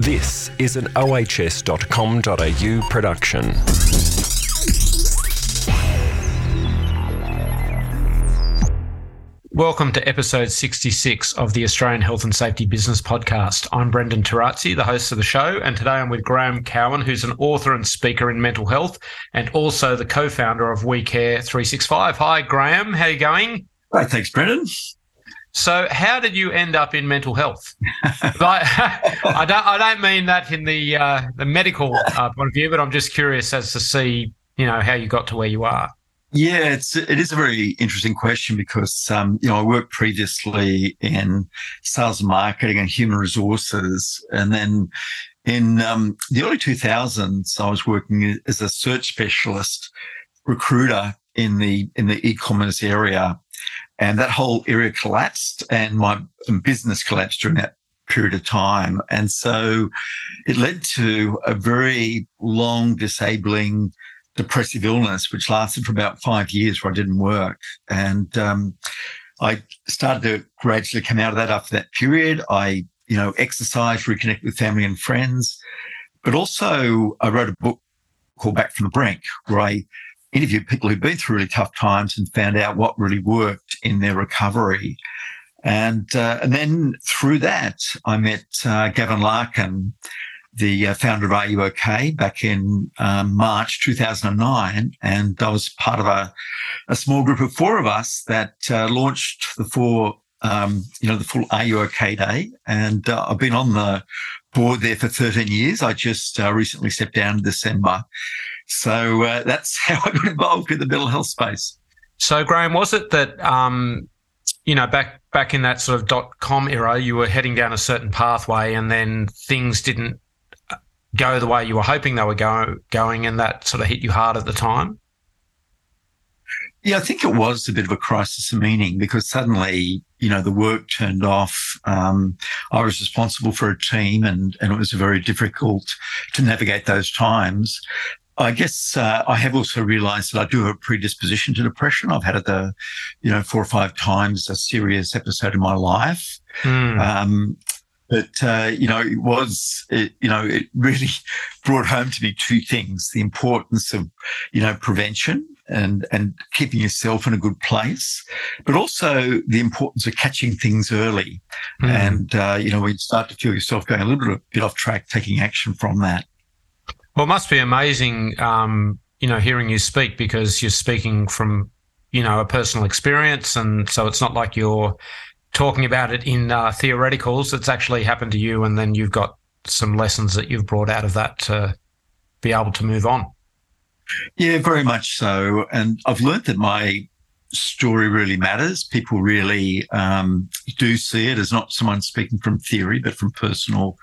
This is an ohs.com.au production. Welcome to episode 66 of the Australian Health and Safety Business Podcast. I'm Brendan Tarazzi, the host of the show, and today I'm with Graeme Cowan, who's an author and speaker in mental health and also the co-founder of We Care 365. Hi, Graeme. How are you going? Hi, thanks, Brendan. So, how did you end up in mental health? I, don't. I don't mean that in the uh, the medical uh, point of view, but I'm just curious as to see, you know, how you got to where you are. Yeah, it's it is a very interesting question because um, you know I worked previously in sales and marketing and human resources, and then in um, the early 2000s I was working as a search specialist recruiter in the in the e-commerce area, and that whole area collapsed, and my business collapsed during that period of time, and so it led to a very long disabling depressive illness, which lasted for about five years where I didn't work. And um, I started to gradually come out of that after that period. I, you know, exercised, reconnected with family and friends, but also I wrote a book called Back from the Brink, where I interviewed people who'd been through really tough times and found out what really worked in their recovery. And uh, and then through that, I met uh, Gavin Larkin, the uh, founder of Are You OK back in um, March 2009. And I was part of a, a small group of four of us that uh, launched the four, um, you know, the full Are You OK Day. And uh, I've been on the board there for 13 years. I just uh, recently stepped down in December. So uh, that's how I got involved in the mental health space. So, Graeme, was it that, um, you know, back back in that sort of dot com era, you were heading down a certain pathway and then things didn't go the way you were hoping they were go, going and that sort of hit you hard at the time? Yeah, I think it was a bit of a crisis of meaning because suddenly, you know, the work turned off. Um, I was responsible for a team and, and it was very difficult to navigate those times. I guess uh, I have also realized that I do have a predisposition to depression. I've had it, the, you know, four or five times a serious episode in my life. Mm. Um, but uh, you know, it was it, you know it really brought home to me two things: the importance of you know prevention and and keeping yourself in a good place, but also the importance of catching things early. Mm. And uh, you know, when you start to feel yourself going a little bit off track, taking action from that. Well, it must be amazing, um, you know, hearing you speak because you're speaking from you know a personal experience, and so it's not like you're talking about it in uh, theoreticals. It's actually happened to you, and then you've got some lessons that you've brought out of that to be able to move on. Yeah, very much so. And I've learned that my story really matters. People really um, do see it as not someone speaking from theory, but from personal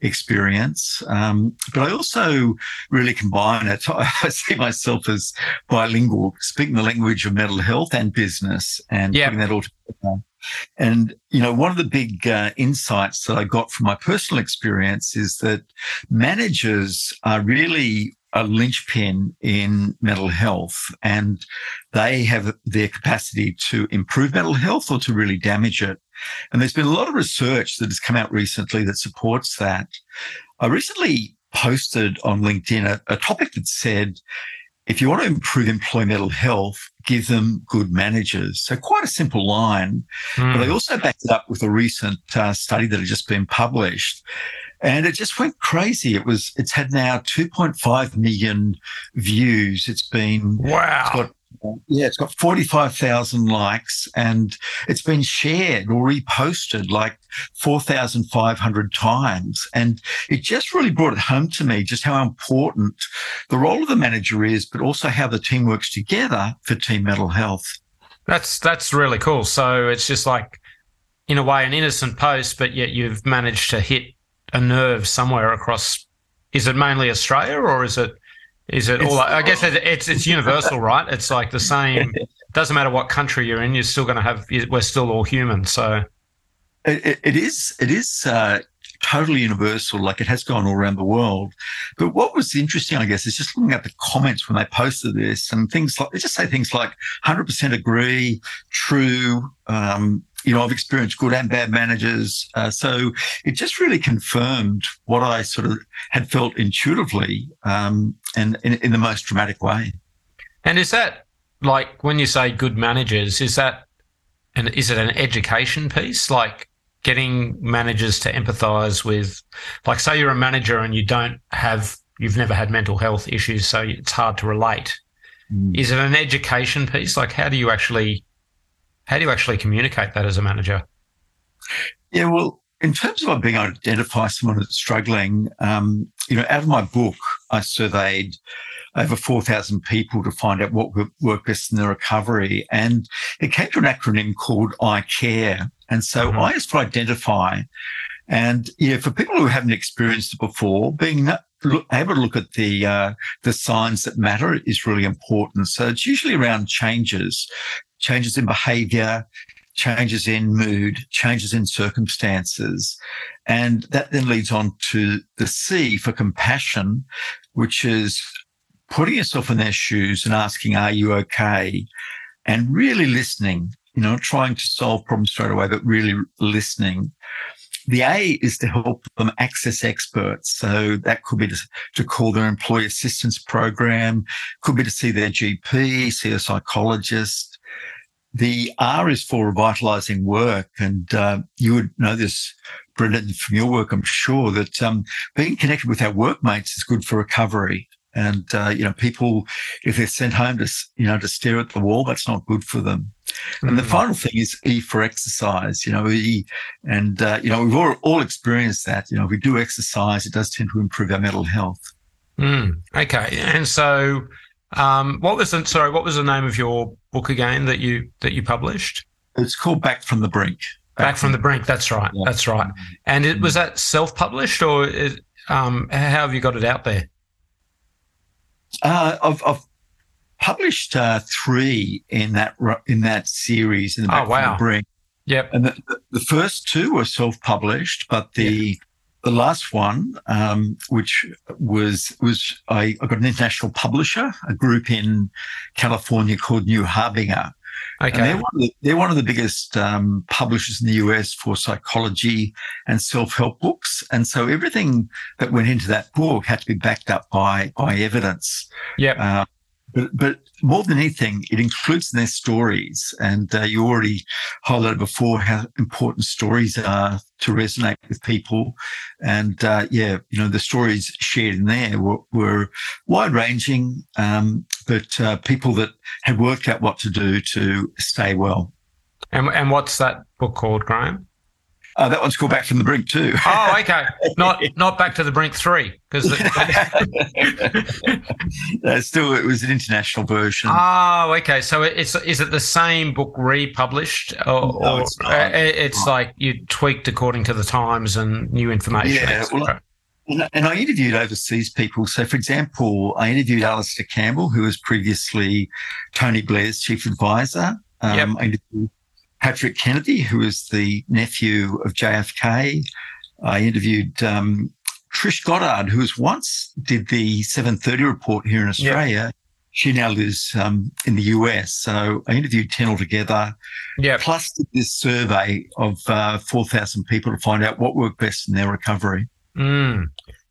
experience. Um, but I also really combine it. I see myself as bilingual, speaking the language of mental health and business and yep. putting that all together. And, you know, one of the big uh, insights that I got from my personal experience is that managers are really a linchpin in mental health and they have their capacity to improve mental health or to really damage it. And there's been a lot of research that has come out recently that supports that. I recently posted on LinkedIn a, a topic that said, if you want to improve employee mental health, give them good managers. So quite a simple line, mm. but I hmm. also backed it up with a recent uh, study that had just been published. And it just went crazy. It was, it's had now 2.5 million views. It's been, wow. It's got yeah, it's got 45,000 likes and it's been shared or reposted like 4,500 times. And it just really brought it home to me just how important the role of the manager is, but also how the team works together for team mental health. That's, that's really cool. So it's just like, in a way, an innocent post, but yet you've managed to hit a nerve somewhere across. Is it mainly Australia or is it is it it's, all? I guess it's it's universal, right? It's like the same. Doesn't matter what country you're in, you're still going to have. We're still all human. So it, it is. It is. Uh, totally universal, like it has gone all around the world. But what was interesting, I guess, is just looking at the comments when they posted this and things like, they just say things like 100% agree, true, um, you know, I've experienced good and bad managers. Uh, so it just really confirmed what I sort of had felt intuitively um, and in, in the most dramatic way. And is that like when you say good managers, is that and is it an education piece? Like getting managers to empathize with, like, say you're a manager and you don't have, you've never had mental health issues, so it's hard to relate. Mm. Is it an education piece? Like, how do you actually, how do you actually communicate that as a manager? Yeah, well, in terms of being able to identify someone that's struggling, um, you know, out of my book, I surveyed over 4,000 people to find out what worked best in their recovery. And it came to an acronym called I Care. And so mm-hmm. I is to identify. And yeah, for people who haven't experienced it before, being able to look at the uh, the signs that matter is really important. So it's usually around changes, changes in behaviour, changes in mood, changes in circumstances. And that then leads on to the C for compassion, which is putting yourself in their shoes and asking, are you okay? And really listening, you know, trying to solve problems straight away, but really listening. The A is to help them access experts. So that could be to, to call their employee assistance program, could be to see their GP, see a psychologist. The R is for revitalizing work. And uh, you would know this, Brendan, from your work, I'm sure, that um, being connected with our workmates is good for recovery. And, uh, you know, people, if they're sent home to, you know, to stare at the wall, that's not good for them. Mm-hmm. And the mm. final thing is E for exercise, you know, E, and, uh, you know, we've all, all experienced that. You know, if we do exercise, it does tend to improve our mental health. Mm, okay. And so, um, what was the, sorry, what was the name of your book again that you, that you published? It's called Back from the Brink. Back, Back from the Brink. That's right. Yeah. That's right. And it, was that self published or, is, um, how have you got it out there? Uh, I've, I've published uh, three in that in that series in the back oh, wow. of the brink. Yep. And the, the first two were self-published, but the yep. The last one, um, which was was I, I, got an international publisher, a group in California called New Harbinger, Okay. And they're one of the, they're one of the biggest um, publishers in the US for psychology and self-help books. And so everything that went into that book had to be backed up by, by evidence. Yeah. Uh, but, but more than anything, it includes their stories. And uh, you already highlighted before how important stories are to resonate with people. And uh, yeah, you know, the stories shared in there were, were wide ranging, um, but uh, people that had worked out what to do to stay well. And, and what's that book called, Graeme? Uh, that one's called Back from the Brink too. Oh, okay. Not not Back to the Brink three because no, still it was an international version. Oh, okay. So it's is it the same book republished, or, no, it's, or it's like you tweaked according to the times and new information? Yeah. Well, and I interviewed overseas people. So, for example, I interviewed Alastair Campbell, who was previously Tony Blair's chief advisor. Um, yep. I interviewed Patrick Kennedy, who is the nephew of JFK. I interviewed um, Trish Goddard, who was once did the 730 report here in Australia. Yep. She now lives um, in the US. So I interviewed 10 altogether. Yeah. Plus did this survey of uh, 4,000 people to find out what worked best in their recovery. Mm.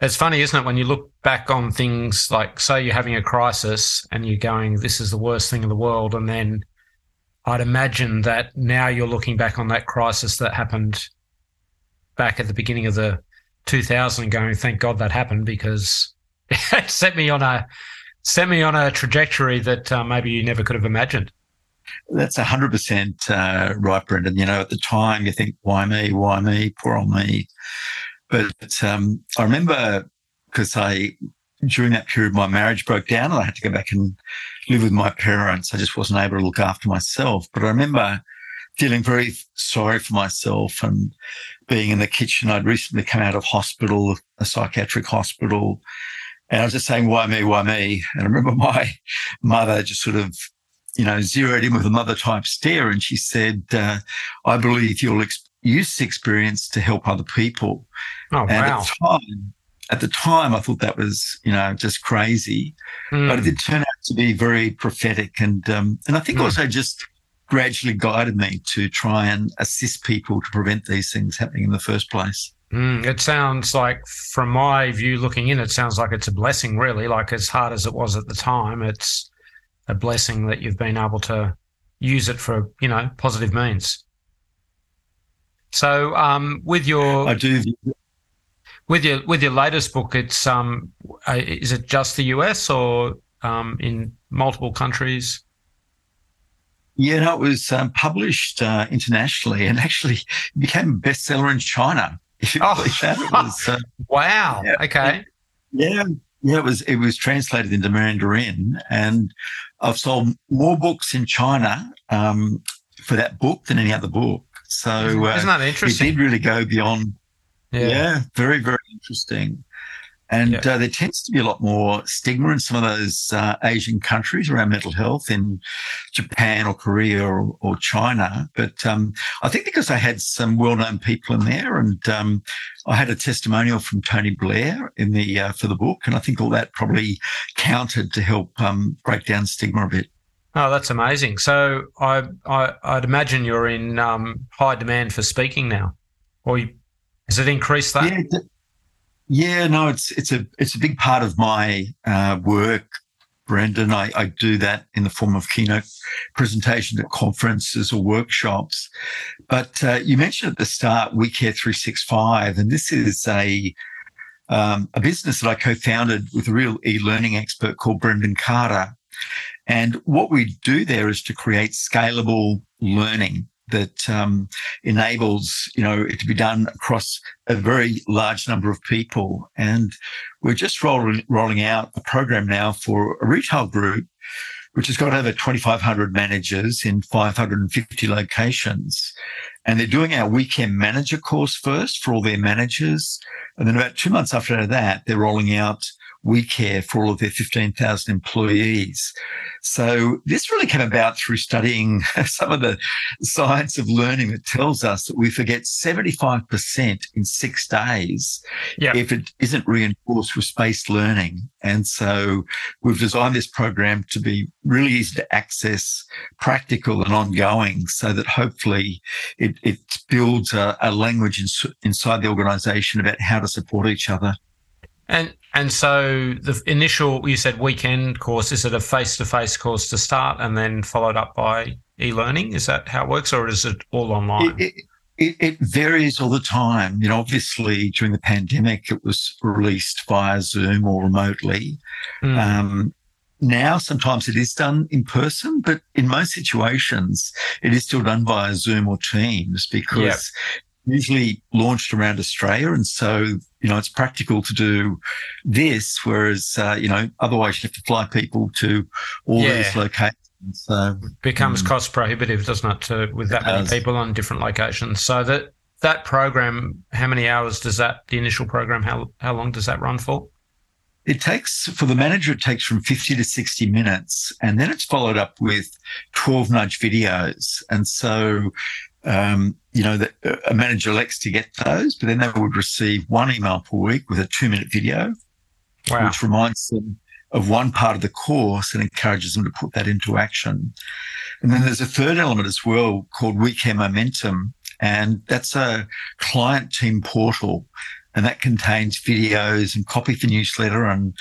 It's funny, isn't it? When you look back on things like, say, you're having a crisis and you're going, this is the worst thing in the world. And then I'd imagine that now you're looking back on that crisis that happened back at the beginning of the 2000 going, thank God that happened because it set me on a set me on a trajectory that uh, maybe you never could have imagined. That's 100% uh, right, Brendan. You know, at the time you think, why me? Why me? Poor old me. But um, I remember because I during that period, my marriage broke down and I had to go back and live with my parents. I just wasn't able to look after myself. But I remember feeling very sorry for myself and being in the kitchen. I'd recently come out of hospital, a psychiatric hospital. And I was just saying, why me? Why me? And I remember my mother just sort of, you know, zeroed in with a mother type stare. And she said, uh, I believe you'll ex- use this experience to help other people. Oh, and wow. at the time, at the time, I thought that was, you know, just crazy, mm. but it hmm. did turn out to be very prophetic. And, um, and I think mm. also just gradually guided me to try and assist people to prevent these things happening in the first place. Mm, it sounds like, from my view looking in, it sounds like it's a blessing, really. Like, as hard as it was at the time, it's a blessing that you've been able to use it for, you know, positive means. So, um, with your, I do. With your with your latest book, it's um, uh, is it just the US or um, in multiple countries? Yeah, no, it was um, published uh, internationally and actually became a bestseller in China. oh, was, uh, wow. Yeah, okay. Yeah, yeah, it was it was translated into Mandarin, and I've sold more books in China um, for that book than any other book. So uh, isn't that interesting? It did really go beyond. Yeah, yeah very very interesting. And yeah. uh, there tends to be a lot more stigma in some of those uh, Asian countries around mental health in Japan or Korea or, or China. But um, I think because I had some well-known people in there, and um, I had a testimonial from Tony Blair in the uh, for the book, and I think all that probably counted to help um, break down stigma a bit. Oh, that's amazing. So I, I would imagine you're in um, high demand for speaking now, or you, has it increased that? Yeah, yeah, no, it's it's a it's a big part of my uh, work, Brendan. I, I do that in the form of keynote presentations at conferences or workshops. But uh, you mentioned at the start WeCare 365, and this is a um, a business that I co-founded with a real e-learning expert called Brendan Carter. And what we do there is to create scalable learning that um, enables you know it to be done across a very large number of people. And we're just rolling rolling out a program now for a retail group, which has got over 2,500 managers in 550 locations. And they're doing our weekend manager course first for all their managers. And then about two months after that, they're rolling out WeCare for all of their 15,000 employees. So this really came about through studying some of the science of learning that tells us that we forget 75% in six days yeah. if it isn't reinforced with spaced learning. And so we've designed this program to be really easy to access, practical and ongoing so that hopefully it, it builds a, a language in, inside the organization about how to support each other. And and so the initial you said weekend course is it a face to face course to start and then followed up by e learning? Is that how it works, or is it all online? It, it, it, varies all the time. You know, obviously during the pandemic, it was released via Zoom or remotely. Mm. Um, now, sometimes it is done in person, but in most situations, it is still done via Zoom or Teams because yep usually launched around Australia. And so, you know, it's practical to do this, whereas, uh, you know, otherwise you have to fly people to all yeah. these locations. So it becomes um, cost prohibitive, doesn't it, to, with that many people on different locations? So that that program, how many hours does that the initial program? How how long does that run for? It takes for the manager. It takes from fifty to sixty minutes, and then it's followed up with twelve nudge videos. And so um, you know, that a manager elects to get those, but then they would receive one email per week with a two minute video, wow. which reminds them of one part of the course and encourages them to put that into action. And then there's a third element as well called WeCare Momentum. And that's a client team portal. And that contains videos and copy for newsletter and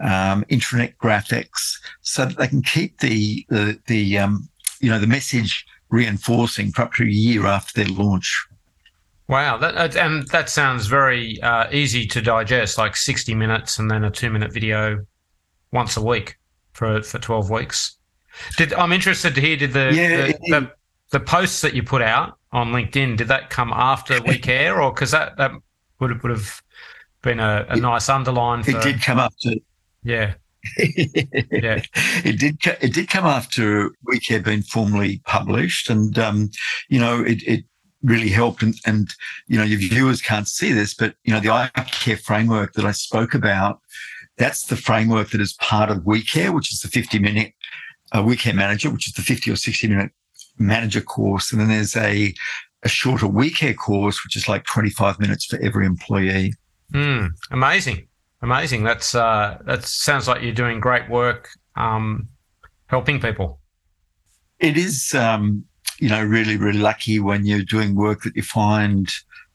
um, intranet graphics so that they can keep the, the, the um, you know, the message reinforcing for up to a year after their launch. Wow, that and that sounds very uh, easy to digest, like sixty minutes and then a two-minute video once a week for for twelve weeks. Did I'm interested to hear? Did the yeah, the, the, the, posts that you put out on LinkedIn did that come after WeCare, or because that that would have, would have been a, a nice underline? For, it did come after. Yeah yeah. It did. It did come after Week had been formally published, and um, you know, it, it really helped. And, and you know, your viewers can't see this, but you know, the iCare framework that I spoke about, that's the framework that is part of WeCare, which is the 50 minute uh, WeCare manager, which is the 50 or 60 minute manager course, and then there's a a shorter WeCare course, which is like 25 minutes for every employee. Mm, amazing. Amazing. That's uh, that sounds like you're doing great work um, helping people. It is. Um, you know, really, really lucky when you're doing work that you find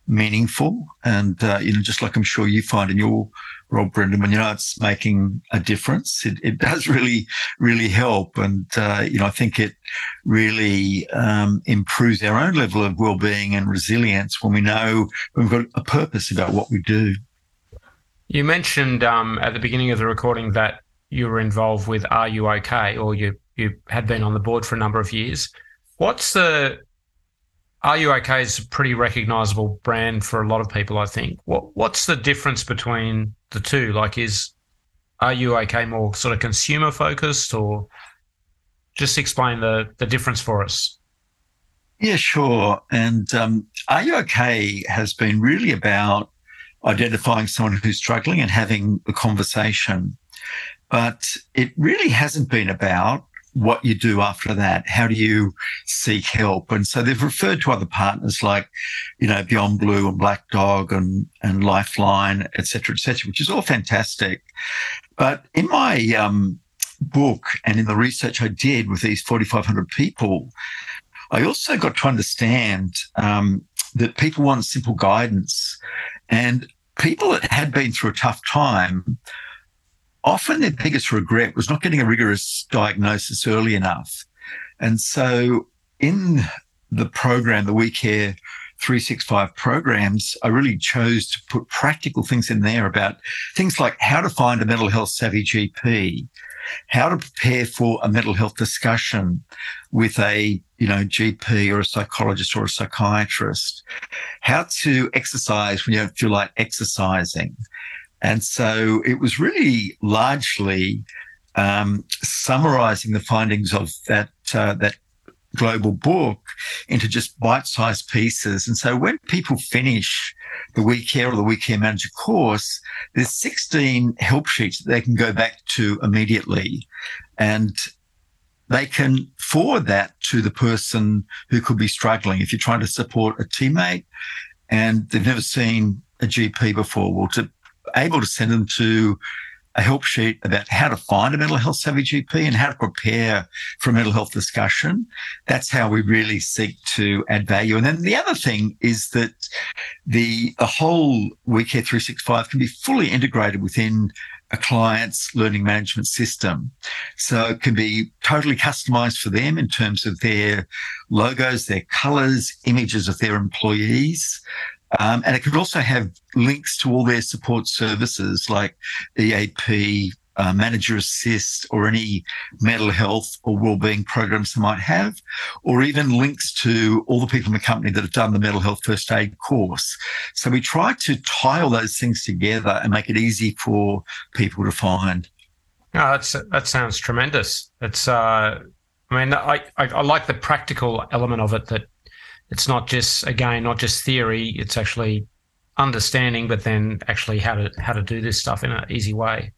meaningful. And, uh, you know, just like I'm sure you find in your role, Brendan, when you know it's making a difference, it, it does really, really help. And, uh, you know, I think it really um, improves our own level of well-being and resilience when we know we've got a purpose about what we do. You mentioned um, at the beginning of the recording that you were involved with Are You OK, or you you had been on the board for a number of years. What's the Are You OK is a pretty recognizable brand for a lot of people, I think. What what's the difference between the two? Like, is Are You OK more sort of consumer focused, or just explain the the difference for us? Yeah, sure. And um, Are You OK has been really about identifying someone who's struggling and having a conversation. But it really hasn't been about what you do after that. How do you seek help? And so they've referred to other partners like, you know, Beyond Blue and Black Dog and, and Lifeline, et cetera, et cetera, which is all fantastic. But in my um, book and in the research I did with these 4,500 people, I also got to understand um, that people want simple guidance and people that had been through a tough time often their biggest regret was not getting a rigorous diagnosis early enough. And so in the program, the We Care 365 programs, I really chose to put practical things in there about things like how to find a mental health savvy GP, how to prepare for a mental health discussion with a, you know, GP or a psychologist or a psychiatrist, how to exercise when you don't feel like exercising, and so it was really largely um, summarizing the findings of that uh, that global book into just bite-sized pieces. And so when people finish the We Care or the We Care Manager course, there's 16 help sheets that they can go back to immediately. And they can forward that to the person who could be struggling. If you're trying to support a teammate and they've never seen a GP before, well, to able to send them to a help sheet about how to find a mental health savvy GP and how to prepare for a mental health discussion. That's how we really seek to add value. And then the other thing is that the, the whole WeCare 365 can be fully integrated within a client's learning management system. So it can be totally customized for them in terms of their logos, their colors, images of their employees, um, and it could also have links to all their support services like EAP, uh, Manager Assist, or any mental health or wellbeing programs they might have, or even links to all the people in the company that have done the mental health first aid course. So we try to tie all those things together and make it easy for people to find. Oh, that's that sounds tremendous. It's uh, I mean, I, I, I like the practical element of it that it's not just again not just theory it's actually understanding but then actually how to how to do this stuff in an easy way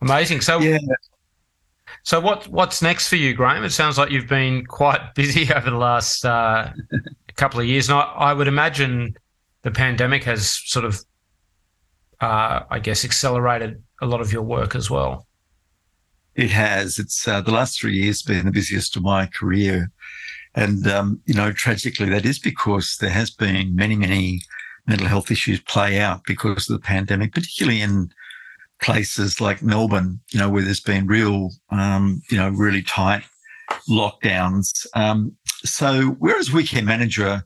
amazing. So yeah. so what what's next for you Graeme? It sounds like you've been quite busy over the last uh, couple of years. And I, I, would imagine the pandemic has sort of uh, i guess accelerated a lot of your work as well. It has. It's uh, the last three years been the busiest of my career. And, um, you know, tragically, that is because there has been many, many mental health issues play out because of the pandemic, particularly in places like Melbourne, you know, where there's been real, um, you know, really tight lockdowns. Um, so whereas We Care Manager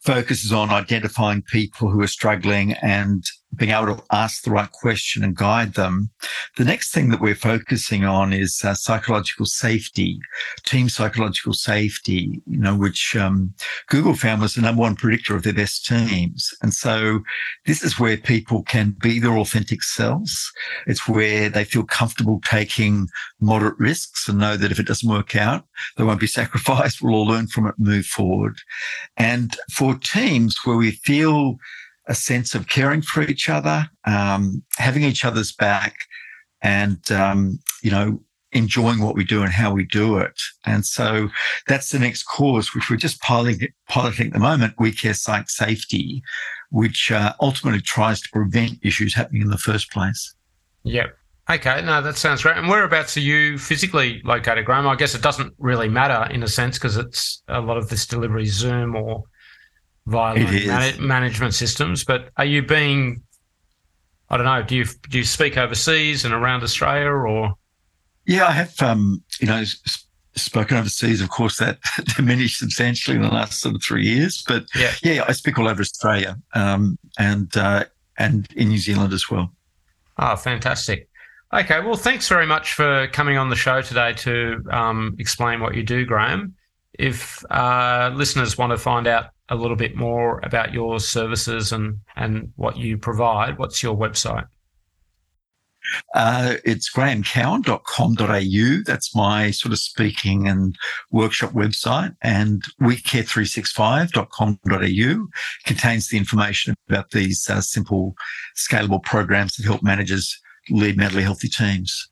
focuses on identifying people who are struggling and being able to ask the right question and guide them. The next thing that we're focusing on is uh, psychological safety, team psychological safety, you know, which um, Google found was the number one predictor of their best teams. And so this is where people can be their authentic selves. It's where they feel comfortable taking moderate risks and know that if it doesn't work out, they won't be sacrificed. We'll all learn from it, and move forward. And for teams where we feel a sense of caring for each other, um, having each other's back, and um, you know enjoying what we do and how we do it. And so that's the next course, which we're just piloting, piloting at the moment. We care psych safety, which uh, ultimately tries to prevent issues happening in the first place. Yep. Okay, no, that sounds great. And whereabouts are you physically located, Graeme? I guess it doesn't really matter in a sense because it's a lot of this delivery Zoom or via man- management systems. But are you being, I don't know, do you do you speak overseas and around Australia or? Yeah, I have, um, you know, spoken overseas. Of course, that diminished substantially in the last sort of three years. But yeah, yeah I speak all over Australia um, and uh, and in New Zealand as well. Oh, fantastic. Okay, well, thanks very much for coming on the show today to um, explain what you do, Graeme. If uh, listeners want to find out a little bit more about your services and, and what you provide, what's your website? Uh, it's graemecowan.com.au. That's my sort of speaking and workshop website. And wecare365.com.au contains the information about these uh, simple, scalable programs that help managers lead mentally healthy teams.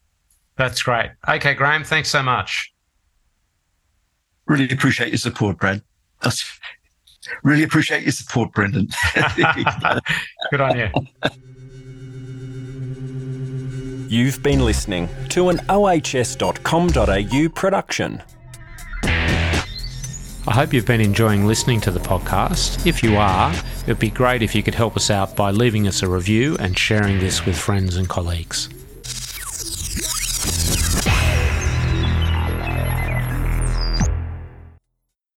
That's great. Okay, Graeme, thanks so much. Really appreciate your support, Brad. Really appreciate your support, Brendan. Good on you. You've been listening to an ohs.com.au production. I hope you've been enjoying listening to the podcast. If you are, it would be great if you could help us out by leaving us a review and sharing this with friends and colleagues.